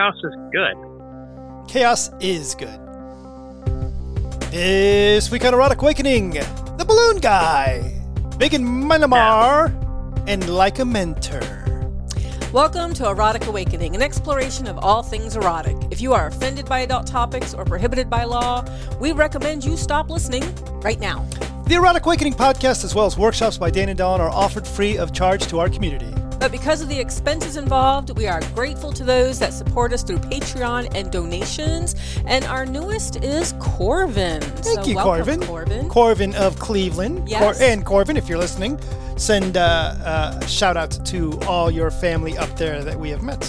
chaos is good. Chaos is good. This week on Erotic Awakening, the Balloon Guy, Big Megan Myanmar, and Like a Mentor. Welcome to Erotic Awakening, an exploration of all things erotic. If you are offended by adult topics or prohibited by law, we recommend you stop listening right now. The Erotic Awakening podcast, as well as workshops by Dan and Dawn, are offered free of charge to our community. But because of the expenses involved, we are grateful to those that support us through Patreon and donations. And our newest is Corvin. Thank so you, welcome, Corvin. Corvin. Corvin of Cleveland. Yes. Cor- and Corvin, if you're listening, send uh, uh, shout outs to all your family up there that we have met.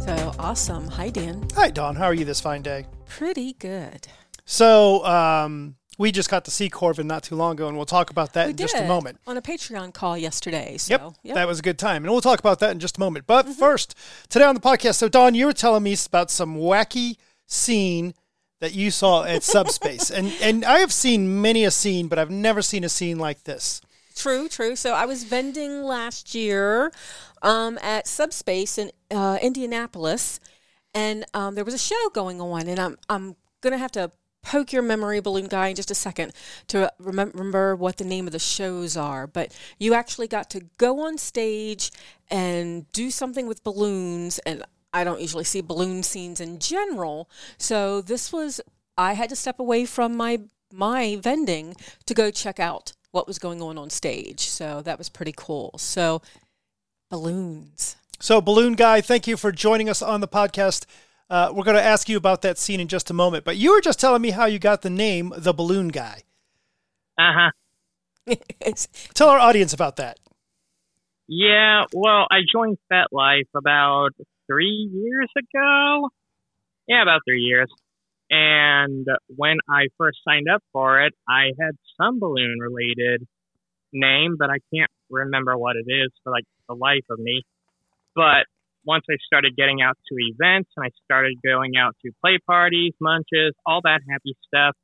so awesome. Hi, Dan. Hi, Dawn. How are you this fine day? Pretty good. So, um, we just got to see Corvin not too long ago, and we'll talk about that We in just a moment. on a Patreon call yesterday. So, Yep, yep. Mm-hmm. that was a good time, and we'll talk about that in just a moment. But first, today on the podcast, so Dawn, you were telling me about some wacky scene that you saw at Subspace, and and I have seen many a scene, but I've never seen a scene like this. True, true. So I was vending last year um, at Subspace in uh, Indianapolis, and um, there was a show going on, and I'm I'm gonna have to poke your memory, balloon guy, in just a second to remember what the name of the shows are. But you actually got to go on stage and do something with balloons, and I don't usually see balloon scenes in general, so this was I had to step away from my my vending to go check out what was going on on stage. So that was pretty cool. So balloons. So, Balloon Guy, thank you for joining us on the podcast. Uh, we're going to ask you about that scene in just a moment, but you were just telling me how you got the name, the Balloon Guy. Uh huh. It's- Tell our audience about that. Yeah, well, I joined FetLife about three years ago. Yeah, about three years. And when I first signed up for it, I had some balloon related name, but I can't remember what it is for like the life of me. But once I started getting out to events and I started going out to play parties, munches, all that happy stuff,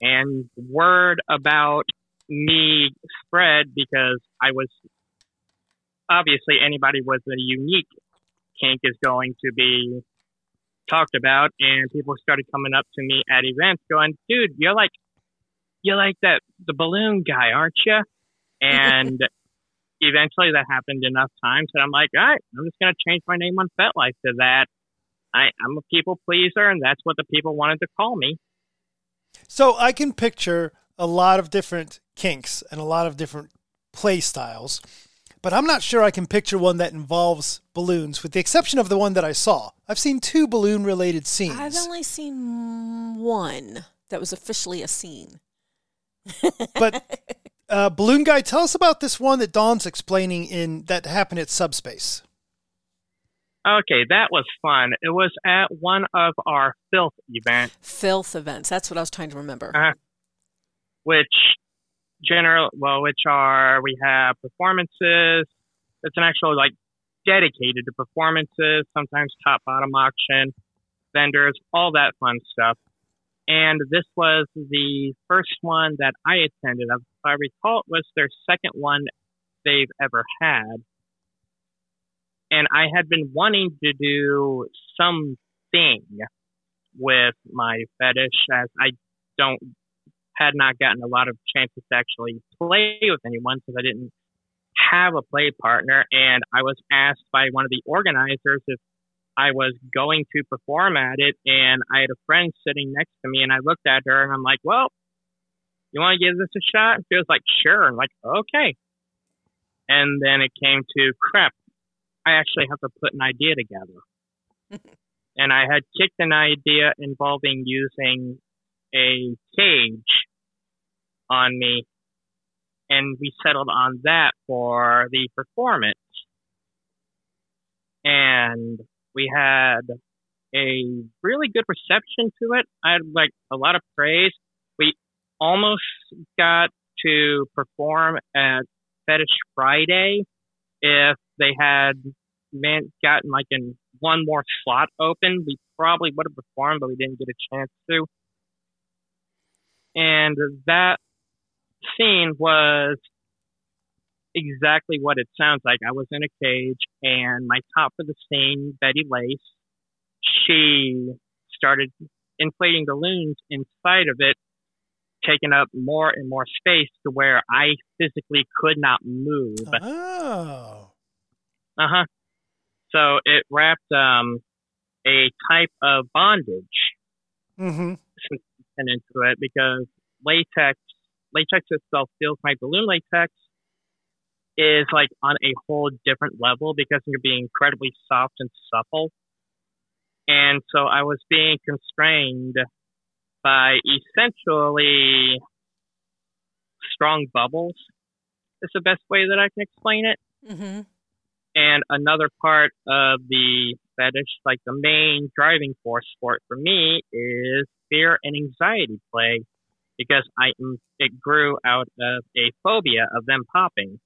and word about me spread because I was obviously anybody with a unique kink is going to be talked about and people started coming up to me at events going dude you're like you're like that the balloon guy aren't you and eventually that happened enough times that i'm like all right i'm just going to change my name on fetlife to that I, i'm a people pleaser and that's what the people wanted to call me So I can picture a lot of different kinks and a lot of different play styles, but I'm not sure I can picture one that involves balloons, with the exception of the one that I saw. I've seen two balloon related scenes. I've only seen one that was officially a scene. but uh, Balloon Guy, tell us about this one that Dawn's explaining in that happened at Subspace. okay that was fun it was at one of our filth events Filth events. That's what I was trying to remember. Uh, which general well which are we have performances it's an actual like dedicated to performances sometimes top bottom auction vendors all that fun stuff and this was the first one that i attended if i recall it was their second one they've ever had and i had been wanting to do something with my fetish as i don't had not gotten a lot of chances to actually play with anyone because I didn't have a play partner. And I was asked by one of the organizers if I was going to perform at it. And I had a friend sitting next to me, and I looked at her and I'm like, well, you want to give this a shot? And she was like, sure. I'm like, okay. And then it came to crap. I actually have to put an idea together. and I had kicked an idea involving using a cage on me, and we settled on that for the performance. And we had a really good reception to it. I had like a lot of praise. Almost got to perform at Fetish Friday if they had man gotten like in one more slot open. We probably would have performed, but we didn't get a chance to. And that scene was exactly what it sounds like. I was in a cage, and my top for the scene, Betty Lace, she started inflating balloons inside of it, taking up more and more space to where I physically could not move. Oh. Uh huh. So it wrapped um, a type of bondage Mm-hmm. into it because latex, latex itself feels like balloon latex is like on a whole different level because it can be incredibly soft and supple. And so I was being constrained by essentially strong bubbles. Is the best way that I can explain it. Mm-hmm. And another part of the fetish, like the main driving force for it for me, is fear and anxiety play, because I it grew out of a phobia of them popping,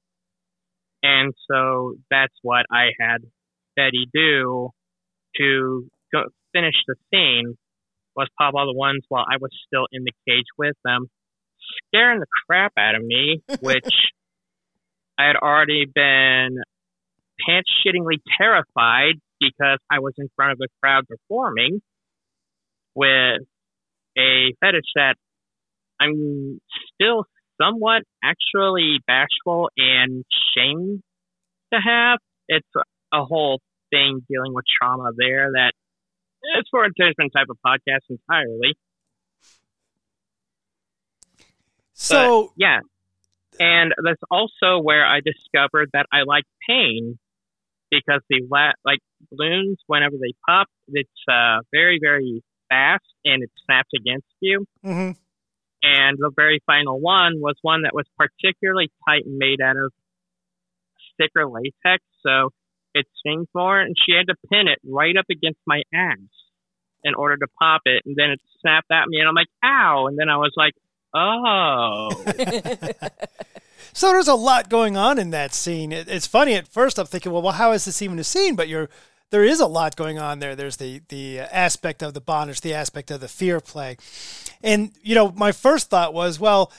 and so that's what I had Betty do to finish the scene was pop all the ones while I was still in the cage with them, scaring the crap out of me, which I had already been pants shittingly terrified because I was in front of a crowd performing with a fetish that I'm still somewhat actually bashful and shamed to have. It's a whole thing dealing with trauma there that it's for a different type of podcast entirely. So Yeah. And that's also where I discovered that I like pain because the la- like balloons, whenever they pop, it's uh, very, very fast and it snaps against you. mhm. And the very final one was one that was particularly tight and made out of thicker latex, so it stings more. And she had to pin it right up against my ass in order to pop it, and then it snapped at me, and I'm like, "Ow!" And then I was like, "Oh." So there's a lot going on in that scene. It, it's funny at first. I'm thinking, well, well, how is this even a scene? But you're there is a lot going on there. There's the the aspect of the bondage, the aspect of the fear play, and you know, my first thought was, well,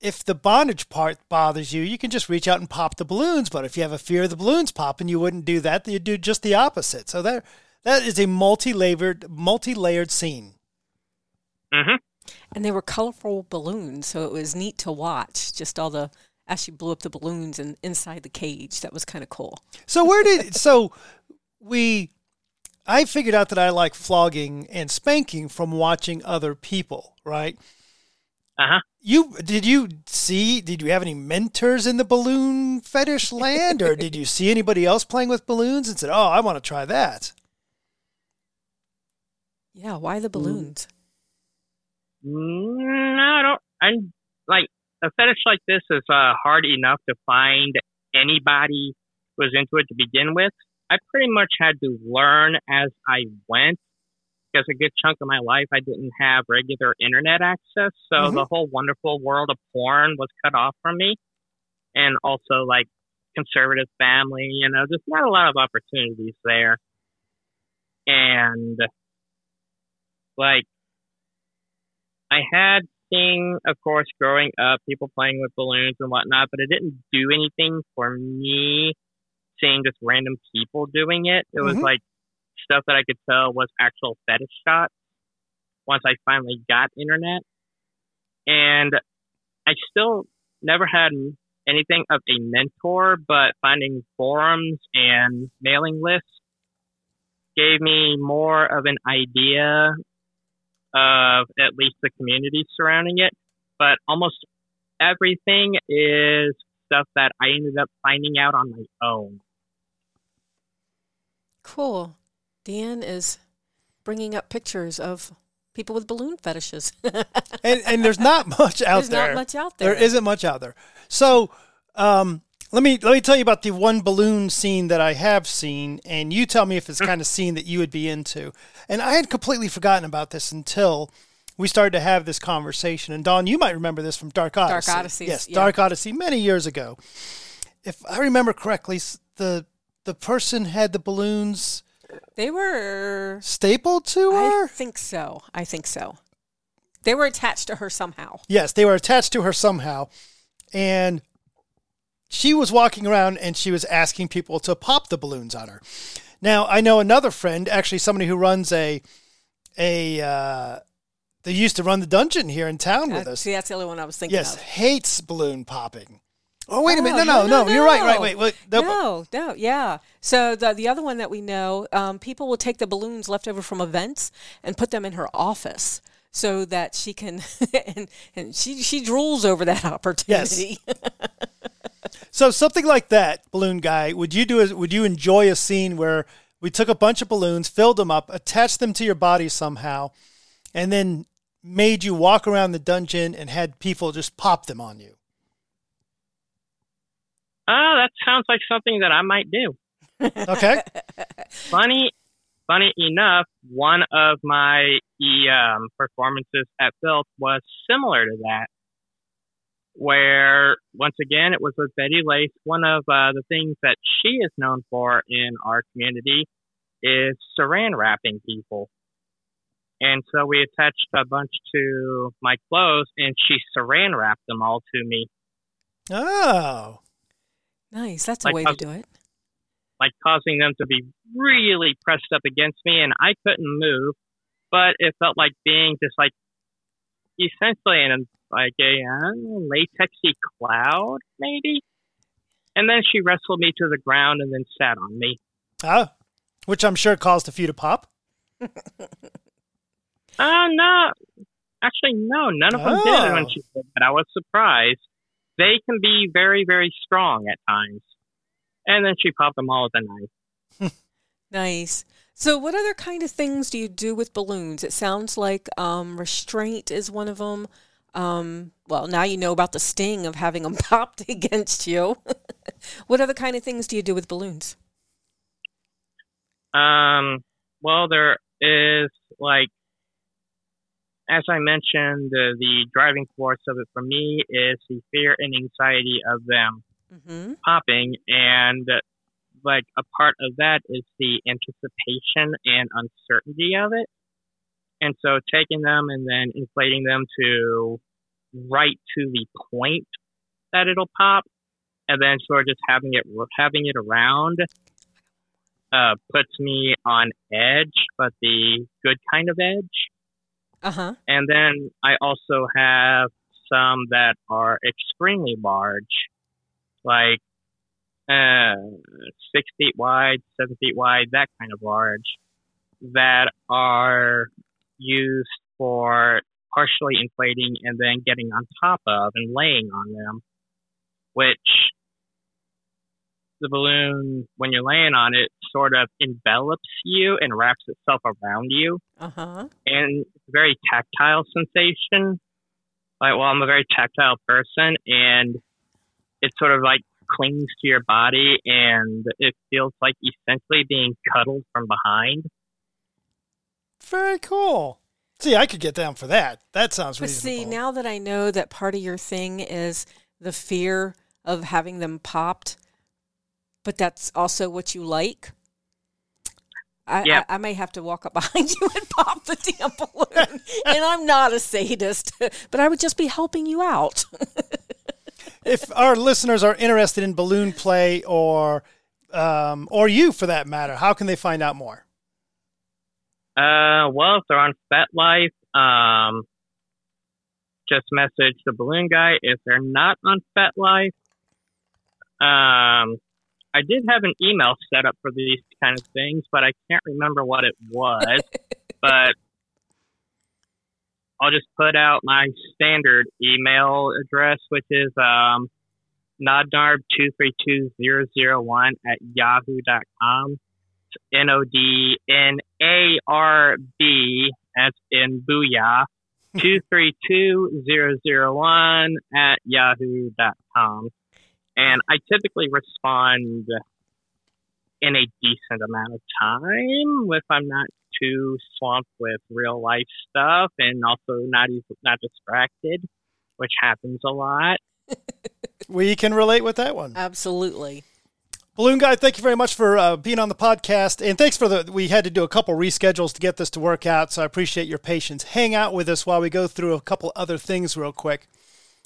if the bondage part bothers you, you can just reach out and pop the balloons. But if you have a fear of the balloons popping, you wouldn't do that. You'd do just the opposite. So that that is a multi-layered, multi-layered scene. hmm And they were colorful balloons, so it was neat to watch. Just all the as she blew up the balloons and inside the cage. That was kind of cool. So where did so we I figured out that I like flogging and spanking from watching other people, right? Uh huh. You did you see did you have any mentors in the balloon fetish land or did you see anybody else playing with balloons and said, "Oh, I want to try that." Yeah, why the balloons? Mm, I don't. I'm like a fetish like this is uh, hard enough to find anybody who was into it to begin with. I pretty much had to learn as I went because a good chunk of my life I didn't have regular internet access, so Mhm. the whole wonderful world of porn was cut off from me, and also like conservative family, you know, just not a lot of opportunities there, and like I had seen, of course, growing up, people playing with balloons and whatnot, but it didn't do anything for me. Seeing just random people doing it, it was Mhm. like stuff that I could tell was actual fetish shots. Once I finally got internet, and I still never had anything of a mentor, but finding forums and mailing lists gave me more of an idea of at least the community surrounding it. But almost everything is stuff that I ended up finding out on my own. Cool. Dan is bringing up pictures of people with balloon fetishes. And and there's not much out There's there. not much out there. There isn't much out there. So, um, let me let me tell you about the one balloon scene that I have seen, and you tell me if it's the kind of scene that you would be into. And I had completely forgotten about this until we started to have this conversation. And Dawn, you might remember this from Dark Odyssey. Odysseys, yes, yeah. Dark Odyssey, many years ago. If I remember correctly, the the person had the balloons They were. stapled to her. I think so. I think so. They were attached to her somehow. Yes, they were attached to her somehow. And she was walking around and she was asking people to pop the balloons on her. Now I know another friend, actually somebody who runs a a uh, they used to run the dungeon here in town with us. See, that's the only one I was thinking Yes, of. hates balloon popping. Oh wait a Oh, minute! No, no, no, You're right. Right. Wait. Wait. No, No, no, yeah. So the the other one that we know, um, people will take the balloons left over from events and put them in her office so that she can, and, and she she drools over that opportunity. Yes. So something like that, balloon guy. Would you do? A, would you enjoy a scene where we took a bunch of balloons, filled them up, attached them to your body somehow, and then made you walk around the dungeon and had people just pop them on you? That sounds like something that I might do. Okay. Funny, funny enough, one of my e, um, performances at Filth was similar to that, where once again it was with Betty Lace. One of uh, the things that she is known for in our community is saran wrapping people. And so we attached a bunch to my clothes, and she saran wrapped them all to me. oh. Nice. That's a way how- to do it. like causing them to be really pressed up against me and I couldn't move, but it felt like being just like essentially in like a uh, latexy cloud, maybe. And then she wrestled me to the ground and then sat on me. Ah. Which I'm sure caused a few to pop. Uh, no. Actually, no. None of them did Oh. when she did that. I was surprised. They can be very, very strong at times. And then she popped them all with a knife. Nice. So, what other kind of things do you do with balloons? It sounds like um, restraint is one of them. Um, well, now you know about the sting of having them popped against you. what other kind of things do you do with balloons? Um, well, there is like, as I mentioned, the, the driving force of it for me is the fear and anxiety of them Mm-hmm. popping, and like a part of that is the anticipation and uncertainty of it. And so, taking them and then inflating them to right to the point that it'll pop, and then sort of just having it having it around uh, puts me on edge, but the good kind of edge. Uh huh. And then I also have some that are extremely large, like uh, six feet wide, seven feet wide, that kind of large, that are used for partially inflating and then getting on top of and laying on them, which the balloon, when you're laying on it, sort of envelops you and wraps itself around you Uh huh. and it's a very tactile sensation. Like, well, I'm a very tactile person, and it sort of like clings to your body, and it feels like essentially being cuddled from behind. Very cool. See, I could get down for that. That sounds But see, now that I know that part of your thing is the fear of having them popped, but that's also what you like. I, Yeah. I, I may have to walk up behind you and pop the damn balloon. and I'm not a sadist, but I would just be helping you out. if our listeners are interested in balloon play or um, or you for that matter, how can they find out more? Uh, well, if they're on FetLife, um, just message the balloon guy. If they're not on FetLife, um, I did have an email set up for these kind of things, but I can't remember what it was. but I'll just put out my standard email address, which is um, nodnarb232001 at yahoo.com. N O D N A R B as in booyah two three two zero zero one at yahoo.com. And I typically respond in a decent amount of time if I'm not too swamped with real life stuff and also not not distracted, which happens a lot. We can relate with that one. Absolutely. Balloon guy, thank you very much for uh, being on the podcast, and thanks for the. We had to do a couple reschedules to get this to work out, so I appreciate your patience. Hang out with us while we go through a couple other things real quick.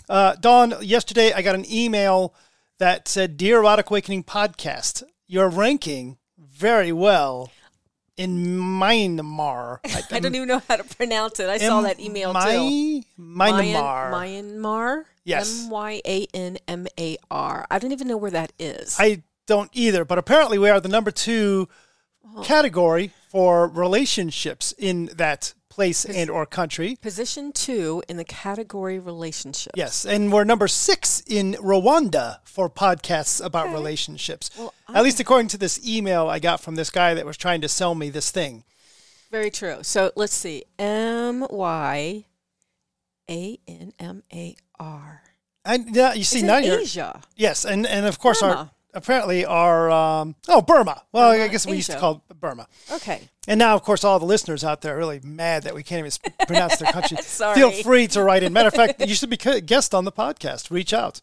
Uh, Dawn, yesterday I got an email that said, "Dear Erotic Awakening podcast, you're ranking very well in Myanmar. I don't even know how to pronounce it. I saw that email My, too. Myanmar. Myanmar. Yes. M Y A N M A R. I don't even know where that is. I don't either, but apparently we are the number two Oh. category for relationships in that place and or country. Position two in the category relationships. Yes, and we're number six in Rwanda for podcasts about relationships. Well, At least according to this email I got from this guy that was trying to sell me this thing. Very true. So let's see. M Y A N M A R. And yeah, you see now Asia. yes, and and of course our Burma. Apparently are um, oh Burma. Well, I guess we used to call it Burma. Okay. And now, of course, all the listeners out there are really mad that we can't even pronounce their country. Sorry. Feel free to write in. Matter of fact, you should be a guest on the podcast. Reach out.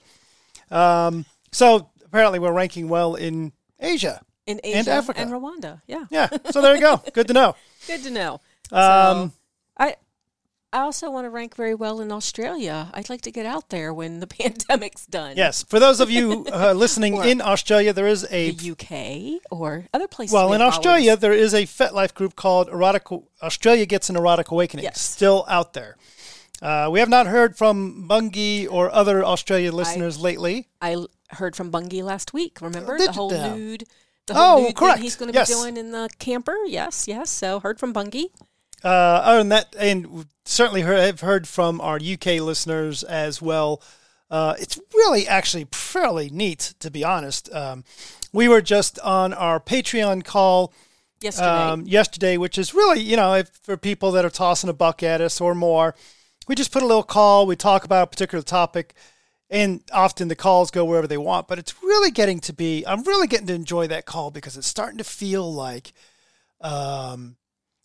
Um, so apparently, we're ranking well in Asia. In Asia And Africa. and Rwanda. Yeah. Yeah. So there you go. Good to know. Good to know. Um, I I also want to rank very well in Australia. I'd like to get out there when the pandemic's done. yes. For those of you uh, listening in Australia, there is a The UK or other places. well in Australia followers. there is a FetLife group called Erotic Australia Gets an Erotic Awakening. Yes. Still out there. Uh, we have not heard from Bungie or other Australia listeners lately. I heard from Bungie last week. Remember the you whole nude. The Oh, nude correct. Thing he's going to Yes. be doing in the camper. Yes, yes. So heard from Bungie. Uh, other than that, and certainly heard, have heard from our UK listeners as well. Uh, it's really actually fairly neat, to be honest. Um, we were just on our Patreon call Yesterday. um, yesterday, which is really, you know, if, for people that are tossing a buck at us or more. We just put a little call. We talk about a particular topic, and often the calls go wherever they want. But it's really getting to be. I'm really getting to enjoy that call because it's starting to feel like, um,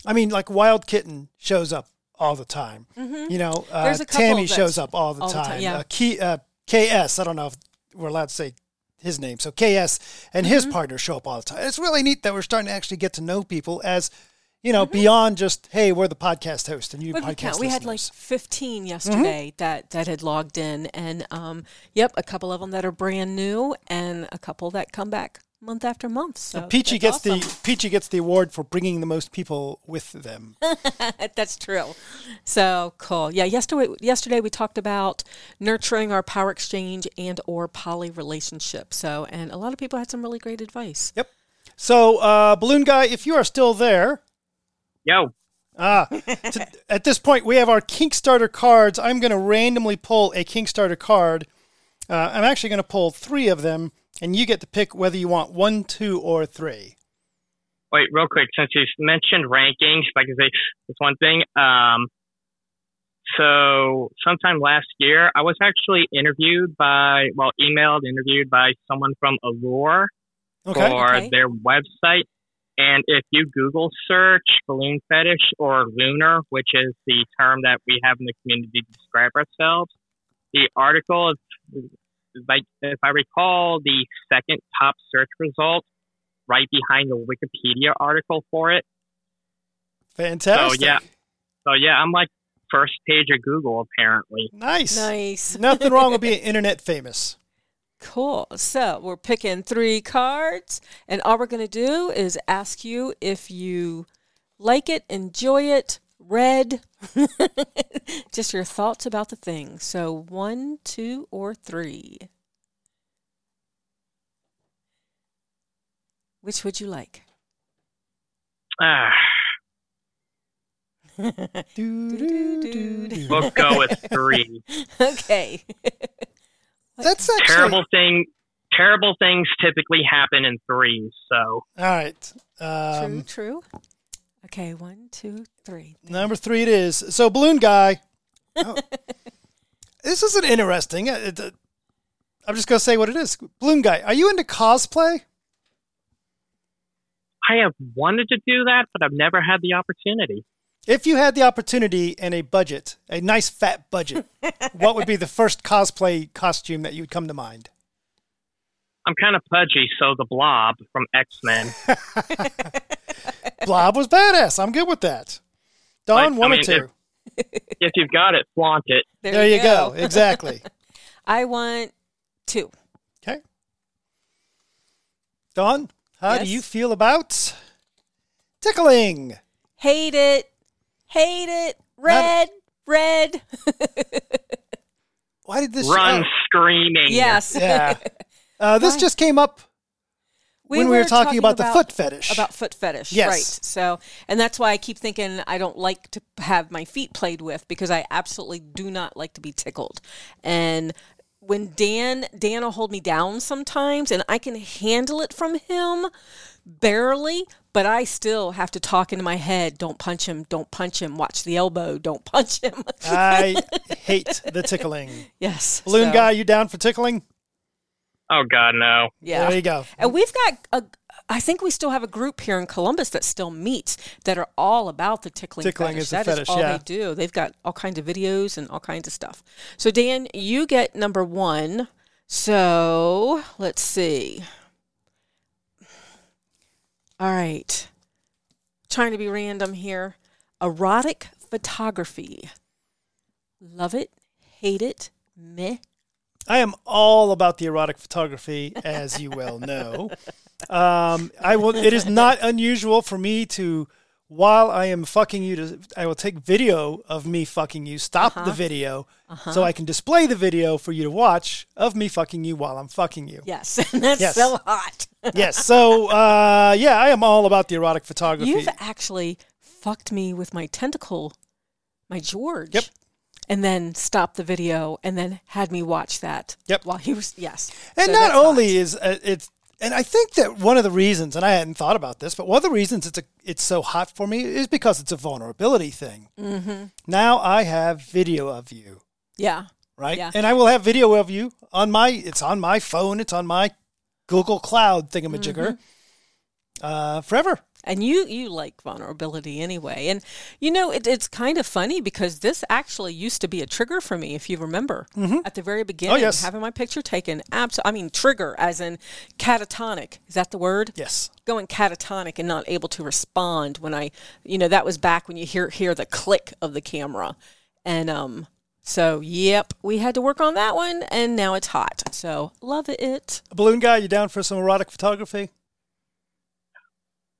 I mean, like Wild Kitten shows up all the time. You know, uh, Mm-hmm. There's a couple Tammy shows up all the all the time. time, yeah. uh, Key, uh, KS. I don't know if we're allowed to say his name. So KS and his Mm-hmm. partner show up all the time. It's really neat that we're starting to actually get to know people as, you know, Mm-hmm. beyond just hey, we're the podcast host and you we podcast count? We had like 15 yesterday that, that had logged in. And um, yep, a couple of them that are brand new and a couple that come back month after month. So Peachy gets awesome. the Peachy gets the award for bringing the most people with them. That's true. So cool. Yeah. Yesterday, yesterday we talked about nurturing our power exchange and or poly relationship. So, and a lot of people had some really great advice. Yep. So, uh, balloon guy, if you are still there, Yo, ah, to, at this point we have our Kickstarter cards. I'm going to randomly pull a Kickstarter card. Uh, I'm actually going to pull three of them, and you get to pick whether you want one, two, or three. wait, real quick, since you mentioned rankings, if I can say this one thing. Um, so sometime last year, I was actually interviewed by, well, emailed, interviewed by someone from Allure Okay. for Okay. their website. And if you Google search balloon fetish or looner, which is the term that we have in the community to describe ourselves, the article is, like, if I recall, the second top search result right behind the Wikipedia article for it. Fantastic. So yeah, so yeah, I'm like first page of Google apparently. Nice. Nice. Nothing wrong with being internet famous. Cool. So we're picking three cards, and all we're going to do is ask you if you like it, enjoy it, read, just your thoughts about the thing. So one, two, or three. Which would you like? Ah, Do-do-do-do. we'll go with three. okay. That's actually terrible thing. Terrible things typically happen in threes. So all right. Um, true, true. Okay, one, two, three. number three it is. So balloon guy. Oh. this isn't interesting. Uh, it- uh, I'm just gonna say what it is. Balloon guy, are you into cosplay? I have wanted to do that, but I've never had the opportunity. If you had the opportunity and a budget, a nice fat budget, what would be the first cosplay costume that you would come to mind? I'm kind of pudgy, so the Blob from X Men. Blob was badass. I'm good with that. Dawn, Like, I one or mean, two. if you've got it, flaunt it. There, you go. Exactly. I want two. Okay. Dawn, how Yes. do you feel about tickling? Hate it. Hate it. Red. Red. Why did this Run oh, screaming. yes. yeah. Uh, this Why? just came up when we were talking, about, the foot fetish. about foot fetish Yes. right so and that's why i keep thinking i don't like to have my feet played with because i absolutely do not like to be tickled and when dan dan will hold me down sometimes and i can handle it from him barely but i still have to talk into my head don't punch him don't punch him watch the elbow don't punch him I hate the tickling. yes Balloon so, guy, you down for tickling? Oh God, no. yeah There you go. And we've got a I think we still have a group here in Columbus that still meets that are all about the tickling. Tickling fetish. is the That fetish, all yeah. they do. They've got all kinds of videos and all kinds of stuff. So Dan, you get number one. So let's see. All right. Trying to be random here. Erotic photography. Love it, hate it, meh. I am all about the erotic photography, as you well know. Um, I will. It is not unusual for me to, while I am fucking you, to I will take video of me fucking you, stop Uh-huh. the video, so I can display the video for you to watch of me fucking you while I'm fucking you. Yes, that's Yes. so hot. yes. So uh, yeah, I am all about the erotic photography. You've actually fucked me with my tentacle, my George. Yep. And then stopped the video and then had me watch that. Yep. While he was yes. And So not only hot. is uh, it's, and I think that one of the reasons, and I hadn't thought about this, but one of the reasons it's a, it's so hot for me is because it's a vulnerability thing. Mm-hmm. Now I have video of you, yeah. right? Yeah. And I will have video of you on my. It's on my phone. It's on my Google Cloud thingamajigger. Mm-hmm. Uh, forever. And you you like vulnerability anyway. And you know it, it's kind of funny because this actually used to be a trigger for me, if you remember, at the very beginning, Oh, yes. having my picture taken. Abs- I mean, trigger as in catatonic. Is that the word? Yes. going catatonic and not able to respond when I, you know, that was back when you hear hear the click of the camera, and um, so yep, we had to work on that one, and now it's hot. So love it. Balloon guy, you down for some erotic photography?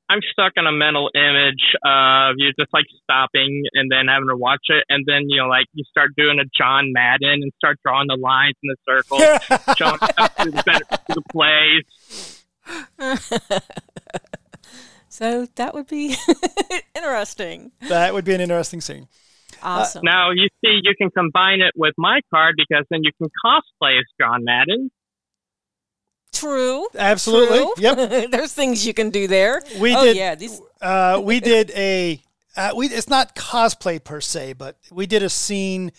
I'm stuck in a mental image of you just like stopping and then having to watch it, and then you know, like you start doing a John Madden and start drawing the lines in the circle, showing stuff through the, through the plays. So that would be interesting. that would be an interesting scene. Uh, awesome. Now you see, you can combine it with my card because then you can cosplay as John Madden. True. Absolutely. True. Yep. There's things you can do there. We oh did- yeah. These. uh, we did a uh, we it's not cosplay per se, but we did a scene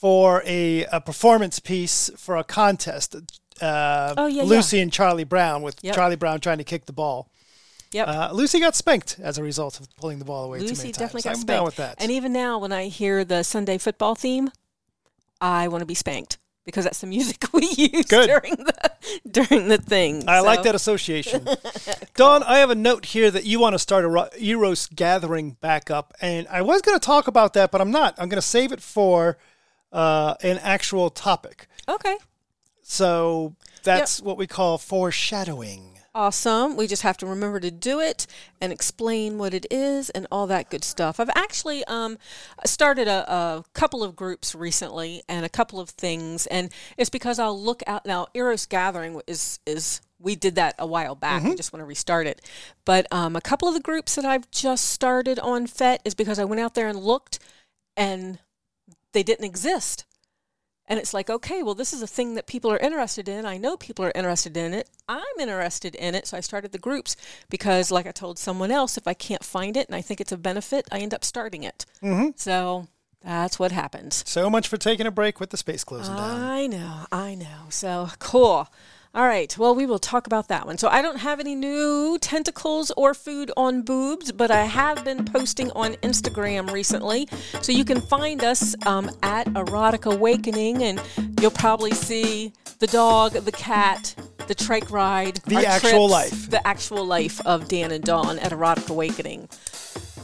for a, a performance piece for a contest. Uh, Oh, yeah, Lucy and Charlie Brown with Yep. Charlie Brown trying to kick the ball. Yep. Uh, Lucy got spanked as a result of pulling the ball away too Lucy many definitely times. got I'm spanked. down with that. And even now, when I hear the Sunday football theme, I want to be spanked because that's the music we use Good. during the during the thing. I like that association. Dawn, I have a note here that you want to start a Ro- Eros gathering back up, and I was going to talk about that, but I'm not. I'm going to save it for uh, an actual topic. Okay. So that's what we call foreshadowing. Awesome. We just have to remember to do it and explain what it is and all that good stuff. I've actually um, started a, a couple of groups recently and a couple of things, and it's because I'll look out now. Eros Gathering is is we did that a while back. I just want to restart it, but um, a couple of the groups that I've just started on FET is because I went out there and looked, and they didn't exist. And it's like, okay, well, this is a thing that people are interested in. I know people are interested in it. I'm interested in it. So I started the groups because, like I told someone else, if I can't find it and I think it's a benefit, I end up starting it. Mm-hmm. So that's what happens. So much for taking a break with the space closing down. I know, I know. So cool. All right. Well, we will talk about that one. So I don't have any new tentacles or food on boobs, but I have been posting on Instagram recently. So you can find us um, at Erotic Awakening, and you'll probably see the dog, the cat, the trike ride, The actual trips, life. the actual life of Dan and Dawn at Erotic Awakening.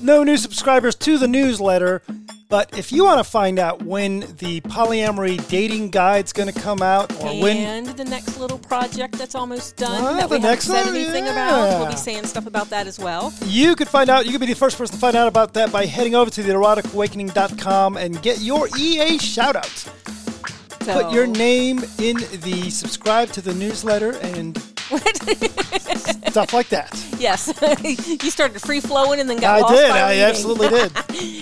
No new subscribers to the newsletter. But if you want to find out when the polyamory dating guide's going to come out, or when And the next little project that's almost done Ah, that we haven't said one? anything about, we'll be saying stuff about that as well. you could find out, you could be the first person to find out about that by heading over to the eroticawakening.com and get your EA shoutouts. So, Put your name in the subscribe to the newsletter and stuff like that. Yes, you started free flowing and then got I lost did. I reading. absolutely did.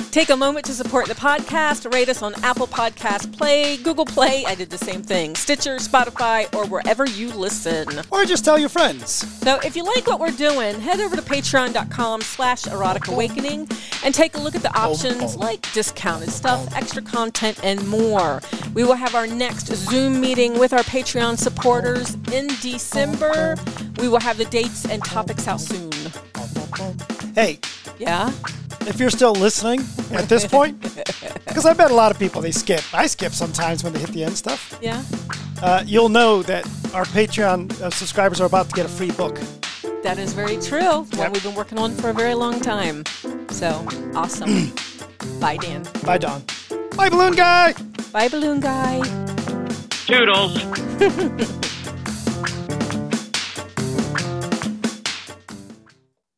Take a moment to support the podcast. Rate us on Apple Podcast Play, Google Play. I did the same thing. Stitcher, Spotify, or wherever you listen. Or just tell your friends. So if you like what we're doing, head over to patreon.com slash erotic awakening and take a look at the oh, options oh. like discounted stuff, extra content, and more. We will have our next Zoom meeting with our Patreon supporters in December. We will have the dates and topics out soon. Hey, Yeah? if you're still listening at this point, because I bet a lot of people they skip. I skip sometimes when they hit the end stuff. Yeah? Uh, you'll know that our Patreon uh, subscribers are about to get a free book. That is very true. One Yep. we've been working on for a very long time. So awesome. Bye, Dan. Bye, Dawn. Bye, Balloon Guy. Bye, Balloon Guy. Toodles.